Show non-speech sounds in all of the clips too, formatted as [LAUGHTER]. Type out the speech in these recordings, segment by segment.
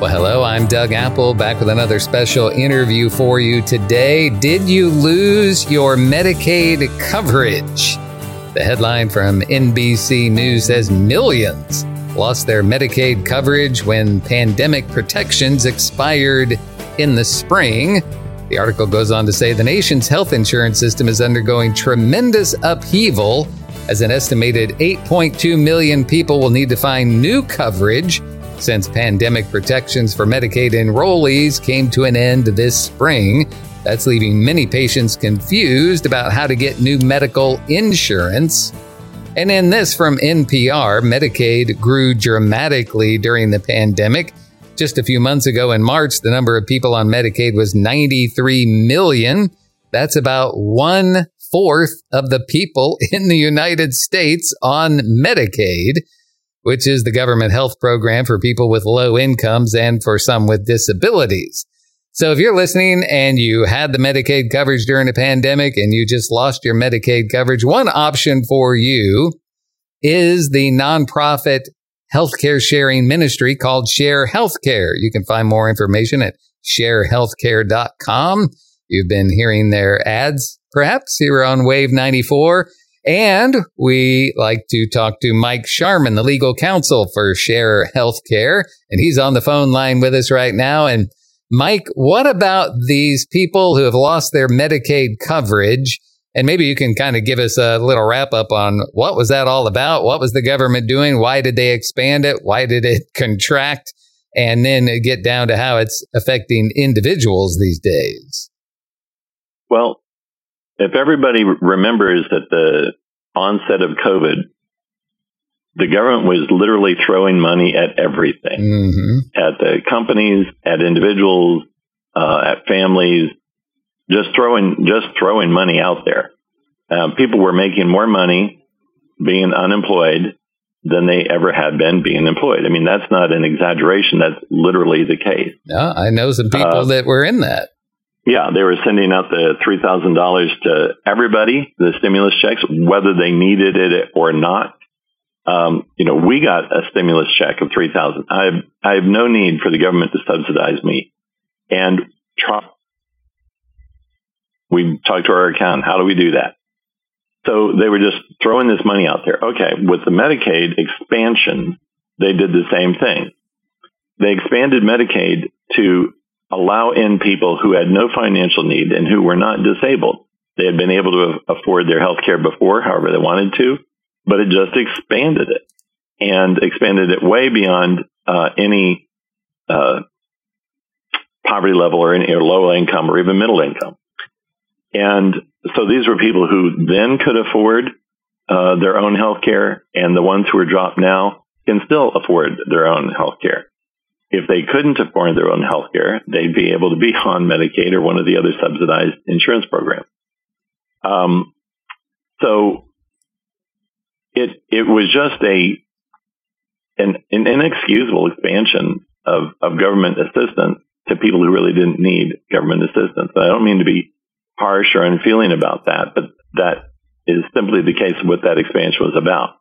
Well, hello, I'm Doug Apple, back with another special interview for you today. Did you lose your Medicaid coverage? The headline from NBC News says millions lost their Medicaid coverage when pandemic protections expired in the spring. The article goes on to say the nation's health insurance system is undergoing tremendous upheaval as an estimated 8.2 million people will need to find new coverage since pandemic protections for Medicaid enrollees came to an end this spring. That's leaving many patients confused about how to get new medical insurance. And in this from NPR, Medicaid grew dramatically during the pandemic. Just a few months ago in March, the number of people on Medicaid was 93 million. That's about one fourth of the people [LAUGHS] in the United States on Medicaid which is the government health program for people with low incomes and for some with disabilities. So if you're listening and you had the Medicaid coverage during the pandemic and you just lost your Medicaid coverage, one option for you is the nonprofit healthcare sharing ministry called Share Healthcare. You can find more information at sharehealthcare.com. You've been hearing their ads perhaps here on Wave 94. And we like to talk to Mike Sharman, the legal counsel for Share Healthcare. And he's on the phone line with us right now. And Mike, what about these people who have lost their Medicaid coverage? And maybe you can kind of give us a little wrap up on what was that all about? What was the government doing? Why did they expand it? Why did it [LAUGHS] contract? And then get down to how it's affecting individuals these days. Well, if everybody remembers that the onset of COVID, the government was literally throwing money at everything, mm-hmm. at the companies, at individuals, uh, at families, just throwing just throwing money out there. Uh, people were making more money being unemployed than they ever had been being employed. I mean, that's not an exaggeration. That's literally the case. Yeah, I know some people uh, that were in that. Yeah, they were sending out the three thousand dollars to everybody, the stimulus checks, whether they needed it or not. Um, you know, we got a stimulus check of three thousand. I have I have no need for the government to subsidize me, and Trump. We talked to our accountant. How do we do that? So they were just throwing this money out there. Okay, with the Medicaid expansion, they did the same thing. They expanded Medicaid to allow in people who had no financial need and who were not disabled. They had been able to afford their health care before, however they wanted to, but it just expanded it and expanded it way beyond uh, any uh, poverty level or any or low income or even middle income. And so these were people who then could afford uh, their own health care, and the ones who are dropped now can still afford their own health care. If they couldn't afford their own health care, they'd be able to be on Medicaid or one of the other subsidized insurance programs. Um, so it it was just a an, an inexcusable expansion of, of government assistance to people who really didn't need government assistance. I don't mean to be harsh or unfeeling about that, but that is simply the case of what that expansion was about.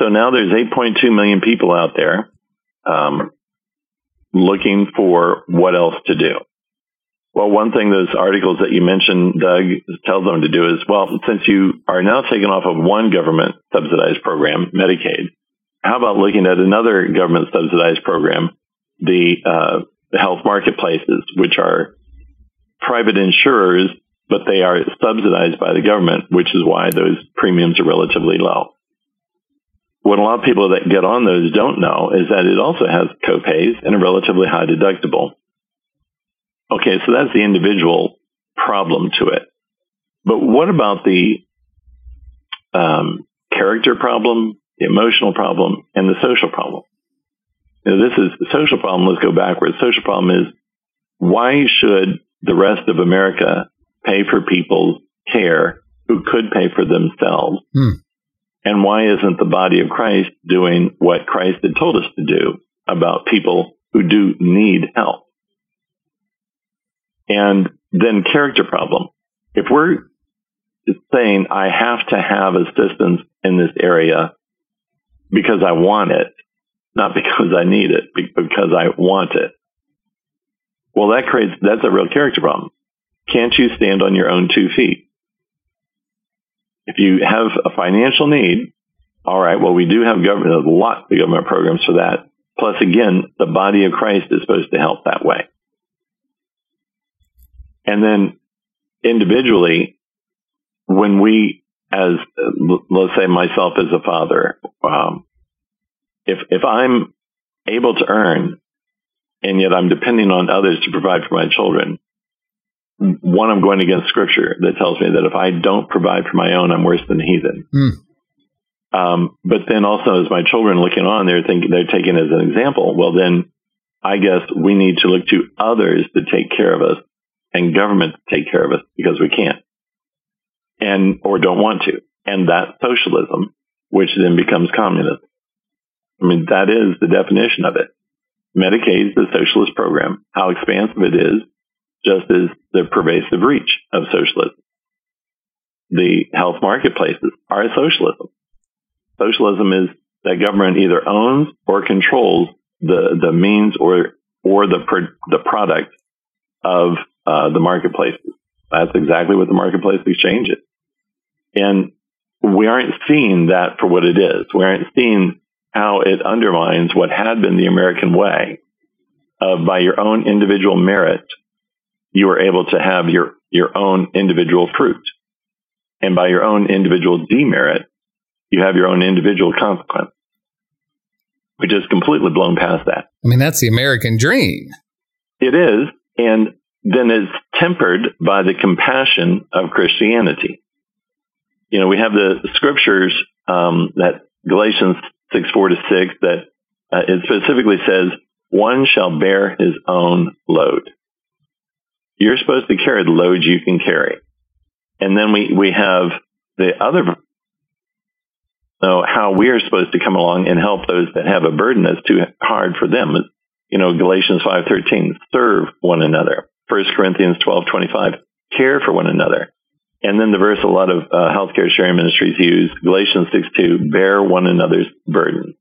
So now there's 8.2 million people out there um, looking for what else to do. Well, one thing those articles that you mentioned, Doug, tells them to do is, well, since you are now taken off of one government subsidized program, Medicaid, how about looking at another government subsidized program, the, uh, health marketplaces, which are private insurers, but they are subsidized by the government, which is why those premiums are relatively low what a lot of people that get on those don't know is that it also has copays and a relatively high deductible. Okay, so that's the individual problem to it. But what about the um, character problem, the emotional problem, and the social problem? Know, this is the social problem. Let's go backwards. Social problem is why should the rest of America pay for people's care who could pay for themselves? Hmm. And why isn't the body of Christ doing what Christ had told us to do about people who do need help? And then character problem. If we're saying I have to have assistance in this area because I want it, not because I need it, because I want it. Well, that creates, that's a real character problem. Can't you stand on your own two feet? If you have a financial need, all right, well, we do have government, a lot of government programs for that. Plus, again, the body of Christ is supposed to help that way. And then individually, when we, as let's say myself as a father, um, if if I'm able to earn, and yet I'm depending on others to provide for my children, one, I'm going against Scripture that tells me that if I don't provide for my own, I'm worse than a heathen. Mm. Um, but then also, as my children looking on, they're thinking they're taking as an example. Well, then I guess we need to look to others to take care of us and government to take care of us because we can't and or don't want to. And that's socialism, which then becomes communism. I mean, that is the definition of it. Medicaid is a socialist program. How expansive it is, just as the pervasive reach of socialism. The health marketplaces are socialism. Socialism is that government either owns or controls the, the means or, or the, the product of uh, the marketplaces. That's exactly what the marketplace exchange is. And we aren't seeing that for what it is. We aren't seeing how it undermines what had been the American way of by your own individual merit, you are able to have your, your own individual fruit. And by your own individual demerit, you have your own individual consequence. We just completely blown past that. I mean, that's the American dream. It is. And then it's tempered by the compassion of Christianity. You know, we have the scriptures um, that Galatians 6, 4 to 6, that uh, it specifically says, one shall bear his own load. You're supposed to carry the loads you can carry. And then we, we have the other, so how we are supposed to come along and help those that have a burden that's too hard for them. You know, Galatians 5.13, serve one another. 1 Corinthians 12.25, care for one another. And then the verse a lot of uh, healthcare sharing ministries use, Galatians 6.2, bear one another's burden.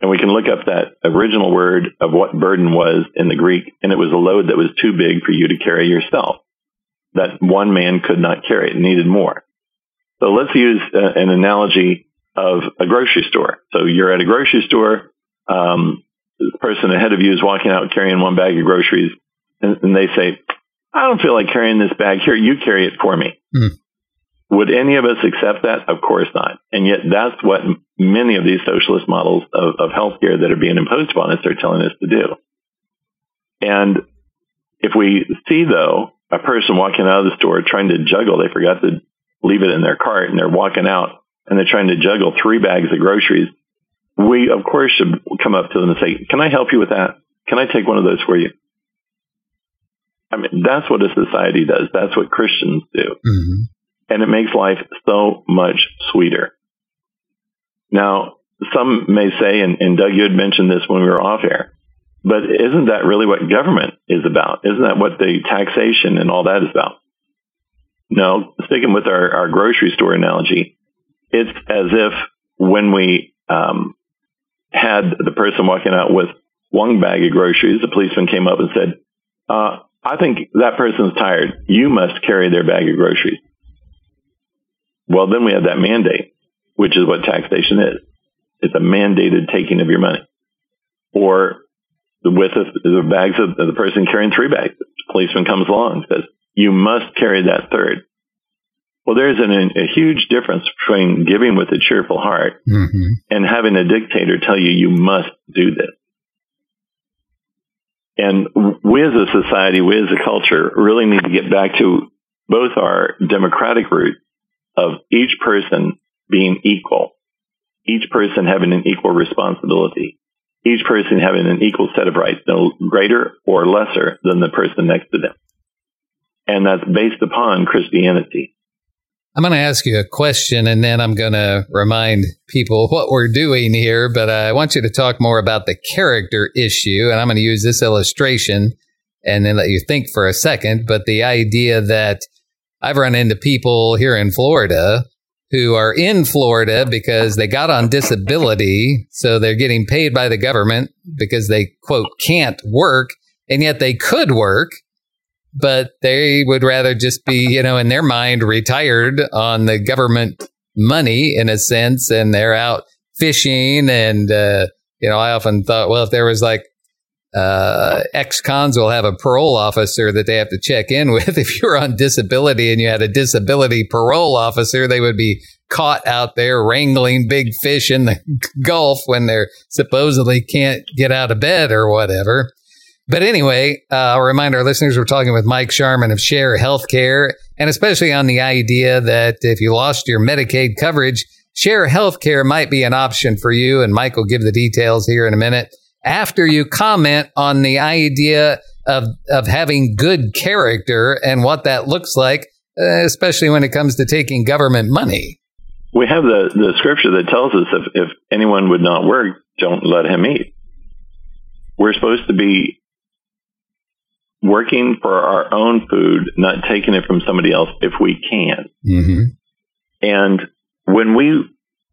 And we can look up that original word of what burden was in the Greek, and it was a load that was too big for you to carry yourself. That one man could not carry it, needed more. So let's use uh, an analogy of a grocery store. So you're at a grocery store, um, the person ahead of you is walking out carrying one bag of groceries, and, and they say, I don't feel like carrying this bag here. You carry it for me. Mm. Would any of us accept that? Of course not. And yet that's what many of these socialist models of, of healthcare that are being imposed upon us are telling us to do. And if we see though a person walking out of the store trying to juggle, they forgot to leave it in their cart and they're walking out and they're trying to juggle three bags of groceries, we of course should come up to them and say, can I help you with that? Can I take one of those for you? I mean, that's what a society does. That's what Christians do. Mm-hmm. And it makes life so much sweeter. Now, some may say, and, and Doug, you had mentioned this when we were off air, but isn't that really what government is about? Isn't that what the taxation and all that is about? No, sticking with our, our grocery store analogy, it's as if when we um, had the person walking out with one bag of groceries, the policeman came up and said, uh, I think that person's tired. You must carry their bag of groceries. Well, then we have that mandate, which is what taxation is. It's a mandated taking of your money. Or with the bags of the person carrying three bags, the policeman comes along and says, you must carry that third. Well, there's an, a huge difference between giving with a cheerful heart mm-hmm. and having a dictator tell you you must do this. And we as a society, we as a culture really need to get back to both our democratic roots of each person being equal, each person having an equal responsibility, each person having an equal set of rights, no greater or lesser than the person next to them. And that's based upon Christianity. I'm going to ask you a question and then I'm going to remind people what we're doing here, but I want you to talk more about the character issue. And I'm going to use this illustration and then let you think for a second. But the idea that I've run into people here in Florida who are in Florida because they got on disability. So they're getting paid by the government because they, quote, can't work. And yet they could work, but they would rather just be, you know, in their mind, retired on the government money in a sense. And they're out fishing. And, uh, you know, I often thought, well, if there was like uh, ex-cons will have a parole officer that they have to check in [LAUGHS] with. If you're on disability and you had a disability parole officer, they would be caught out there wrangling big fish in the [LAUGHS] Gulf when they're supposedly can't get out of bed or whatever. But anyway, uh, I'll remind our listeners we're talking with Mike Sharman of Share Healthcare, and especially on the idea that if you lost your Medicaid coverage, Share Healthcare might be an option for you. And Mike will give the details here in a minute after you comment on the idea of, of having good character and what that looks like, uh, especially when it comes to taking government money. We have the, the scripture that tells us if, if anyone would not work, don't let him eat. We're supposed to be working for our own food, not taking it from somebody else if we can. Mm-hmm. And when we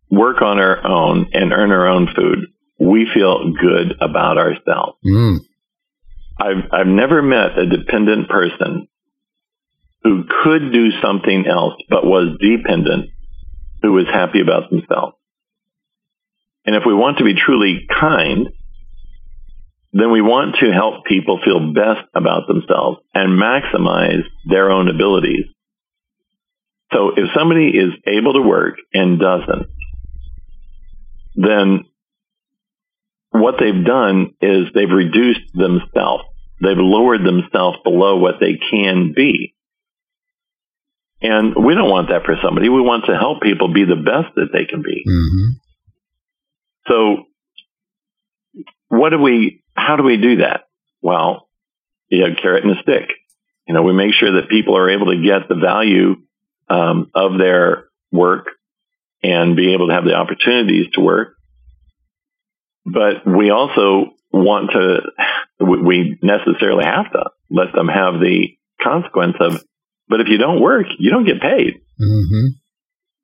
work on our own and earn our own food, we feel good about ourselves. Mm. I've, I've never met a dependent person who could do something else but was dependent who was happy about themselves. And if we want to be truly kind, then we want to help people feel best about themselves and maximize their own abilities. So if somebody is able to work and doesn't, then what they've done is they've reduced themselves. They've lowered themselves below what they can be. And we don't want that for somebody. We want to help people be the best that they can be. Mm-hmm. So what do we, how do we do that? Well, you have carrot and a stick. You know, we make sure that people are able to get the value um, of their work and be able to have the opportunities to work but we also want to, we necessarily have to let them have the consequence of, but if you don't work, you don't get paid. Mm-hmm.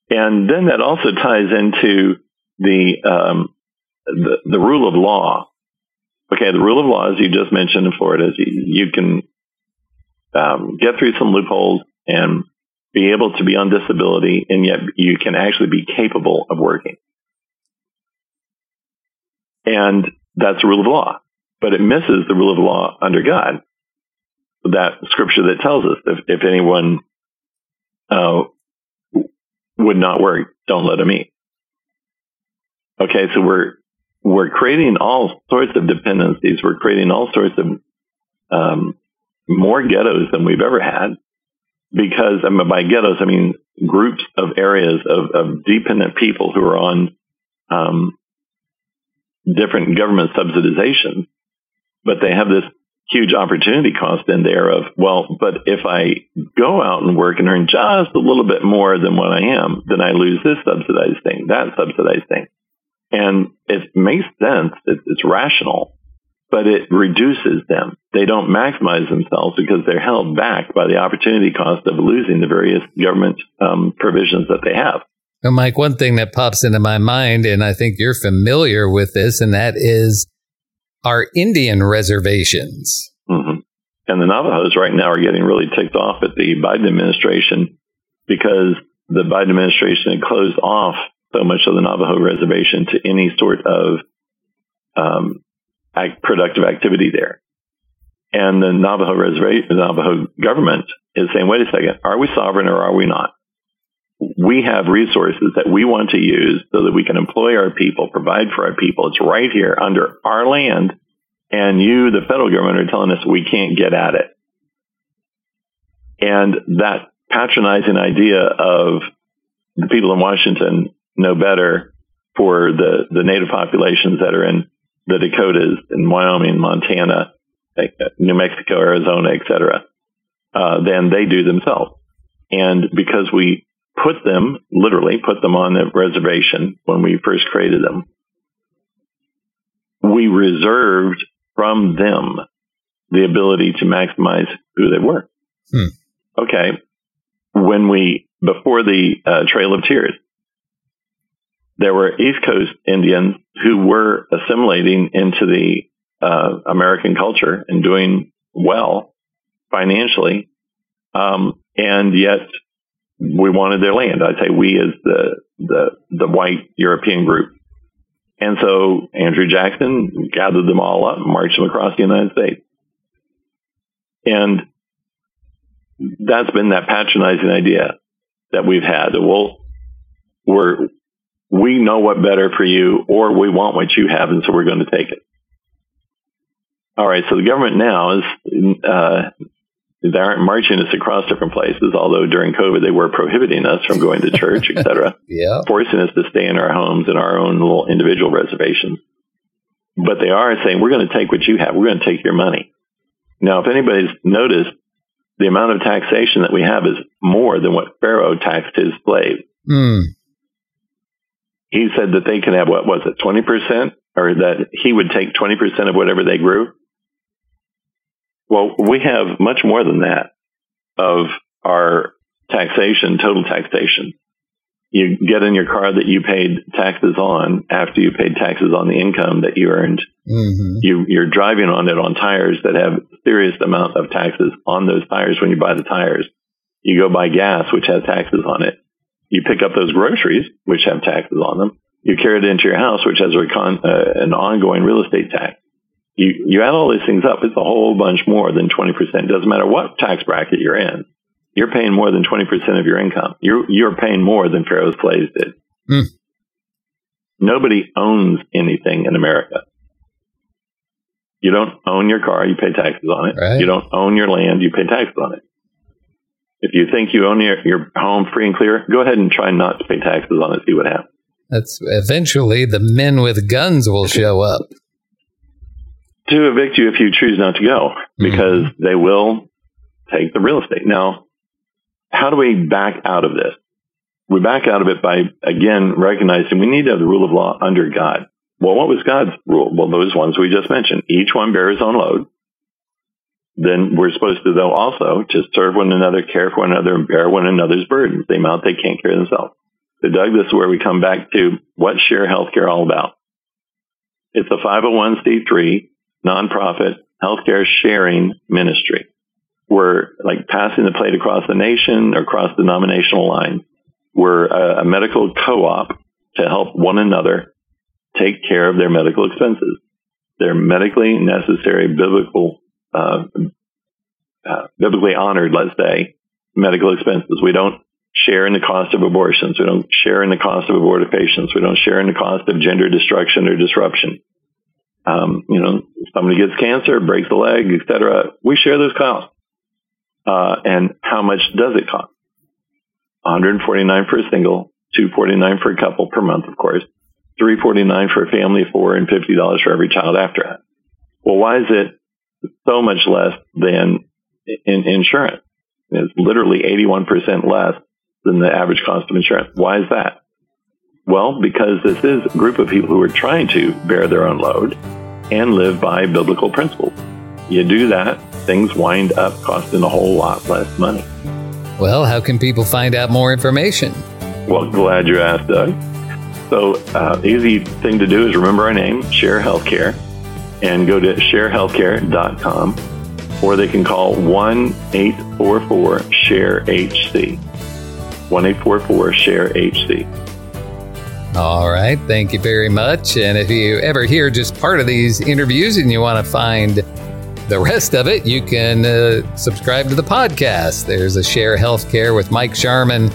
And then that also ties into the, um, the, the rule of law. Okay, the rule of law, as you just mentioned in Florida, is you, you can um, get through some loopholes and be able to be on disability, and yet you can actually be capable of working. And that's the rule of law. But it misses the rule of law under God. That scripture that tells us if, if anyone uh, would not work, don't let him eat. Okay, so we're we're creating all sorts of dependencies. We're creating all sorts of um, more ghettos than we've ever had. Because I mean, by ghettos, I mean groups of areas of, of dependent people who are on um, different government subsidization, but they have this huge opportunity cost in there of, well, but if I go out and work and earn just a little bit more than what I am, then I lose this subsidized thing, that subsidized thing. And it makes sense. It's rational, but it reduces them. They don't maximize themselves because they're held back by the opportunity cost of losing the various government um, provisions that they have. Mike, one thing that pops into my mind, and I think you're familiar with this, and that is our Indian reservations. Mm-hmm. And the Navajos right now are getting really ticked off at the Biden administration because the Biden administration had closed off so much of the Navajo reservation to any sort of um, act, productive activity there. And the Navajo reservation, the Navajo government is saying, wait a second, are we sovereign or are we not? We have resources that we want to use so that we can employ our people, provide for our people. It's right here under our land. And you, the federal government, are telling us we can't get at it. And that patronizing idea of the people in Washington know better for the, the native populations that are in the Dakotas, in Wyoming, Montana, New Mexico, Arizona, et cetera, uh, than they do themselves. And because we put them, literally put them on the reservation when we first created them. We reserved from them the ability to maximize who they were. Hmm. Okay. When we before the uh, Trail of Tears. There were East Coast Indians who were assimilating into the uh, American culture and doing well financially, um, and yet we wanted their land. I'd say we as the the the white European group. And so Andrew Jackson gathered them all up and marched them across the United States. And that's been that patronizing idea that we've had. Well, we're, we know what better for you or we want what you have and so we're going to take it. All right. So the government now is, uh, they aren't marching us across different places, although during COVID they were prohibiting us from going to [LAUGHS] church, et cetera, yeah. forcing us to stay in our homes in our own little individual reservations. But they are saying, we're going to take what you have. We're going to take your money. Now, if anybody's noticed, the amount of taxation that we have is more than what Pharaoh taxed his slaves. Mm. He said that they can have, what was it, 20%? Or that he would take 20% of whatever they grew? Well, we have much more than that of our taxation, total taxation. You get in your car that you paid taxes on after you paid taxes on the income that you earned. Mm-hmm. You, you're driving on it on tires that have serious amount of taxes on those tires when you buy the tires. You go buy gas, which has taxes on it. You pick up those groceries, which have taxes on them. You carry it into your house, which has a recon, uh, an ongoing real estate tax. You, you add all these things up, it's a whole bunch more than 20%. It doesn't matter what tax bracket you're in. You're paying more than 20% of your income. You're, you're paying more than Pharaoh's slaves did. Hmm. Nobody owns anything in America. You don't own your car, you pay taxes on it. Right. You don't own your land, you pay taxes on it. If you think you own your, your home free and clear, go ahead and try not to pay taxes on it, see what happens. That's eventually the men with guns will show up. To evict you if you choose not to go mm-hmm. because they will take the real estate. Now, how do we back out of this? We back out of it by, again, recognizing we need to have the rule of law under God. Well, what was God's rule? Well, those ones we just mentioned. Each one bear his own load. Then we're supposed to, though, also to serve one another, care for one another, and bear one another's burdens, the amount they can't carry themselves. So, Doug, this is where we come back to what's share healthcare all about? It's a 501c3 nonprofit healthcare sharing ministry. We're like passing the plate across the nation, or across the denominational line. We're a, a medical co-op to help one another take care of their medical expenses. They're medically necessary, biblical, uh, uh, biblically honored, let's say, medical expenses. We don't share in the cost of abortions. We don't share in the cost of aborted patients. We don't share in the cost of gender destruction or disruption. Um, you know, somebody gets cancer, breaks a leg, etc. We share those costs. Uh, and how much does it cost? 149 for a single, 249 for a couple per month, of course, 349 for a family of four, and $50 for every child after that. Well, why is it so much less than in insurance? It's literally 81% less than the average cost of insurance. Why is that? Well, because this is a group of people who are trying to bear their own load and live by biblical principles. You do that, things wind up costing a whole lot less money. Well, how can people find out more information? Well, glad you asked, Doug. So, uh, easy thing to do is remember our name, Share Healthcare, and go to sharehealthcare.com, or they can call 1 844 SHARE HC. 1 844 SHARE HC. All right. Thank you very much. And if you ever hear just part of these interviews and you want to find the rest of it, you can uh, subscribe to the podcast. There's a Share Healthcare with Mike Sharman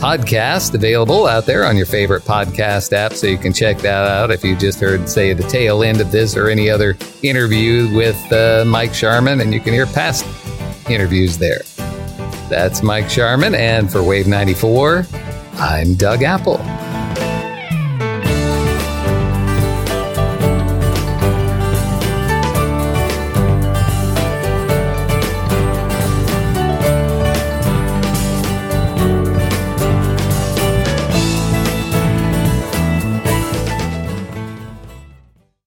podcast available out there on your favorite podcast app. So you can check that out if you just heard, say, the tail end of this or any other interview with uh, Mike Sharman, and you can hear past interviews there. That's Mike Sharman. And for Wave 94, I'm Doug Apple.